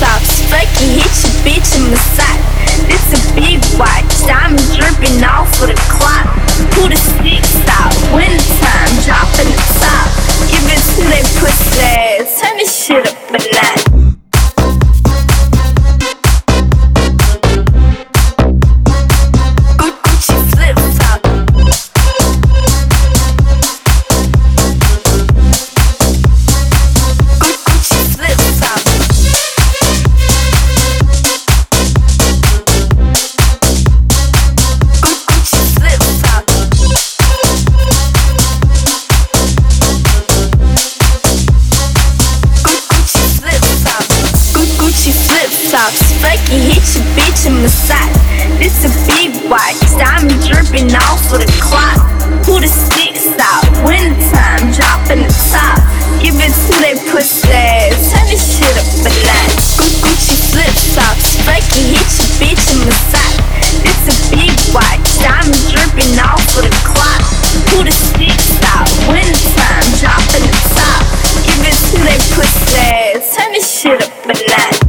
tops. Fuck you, hit your bitch in my side. This a tops. Fucking hit your bitch in my side. This a big white Diamond dripping off of the Glock. Pull the sticks out. Wintertime dropping the top. Give it to they pussies. Turn this shit up a notch. Gucci flip flops. Fucking hit your bitch in my side. This a big white Diamond dripping off of the Glock. Pull the sticks out. Wintertime dropping the top. Give it to they pussies. Turn this shit up a notch.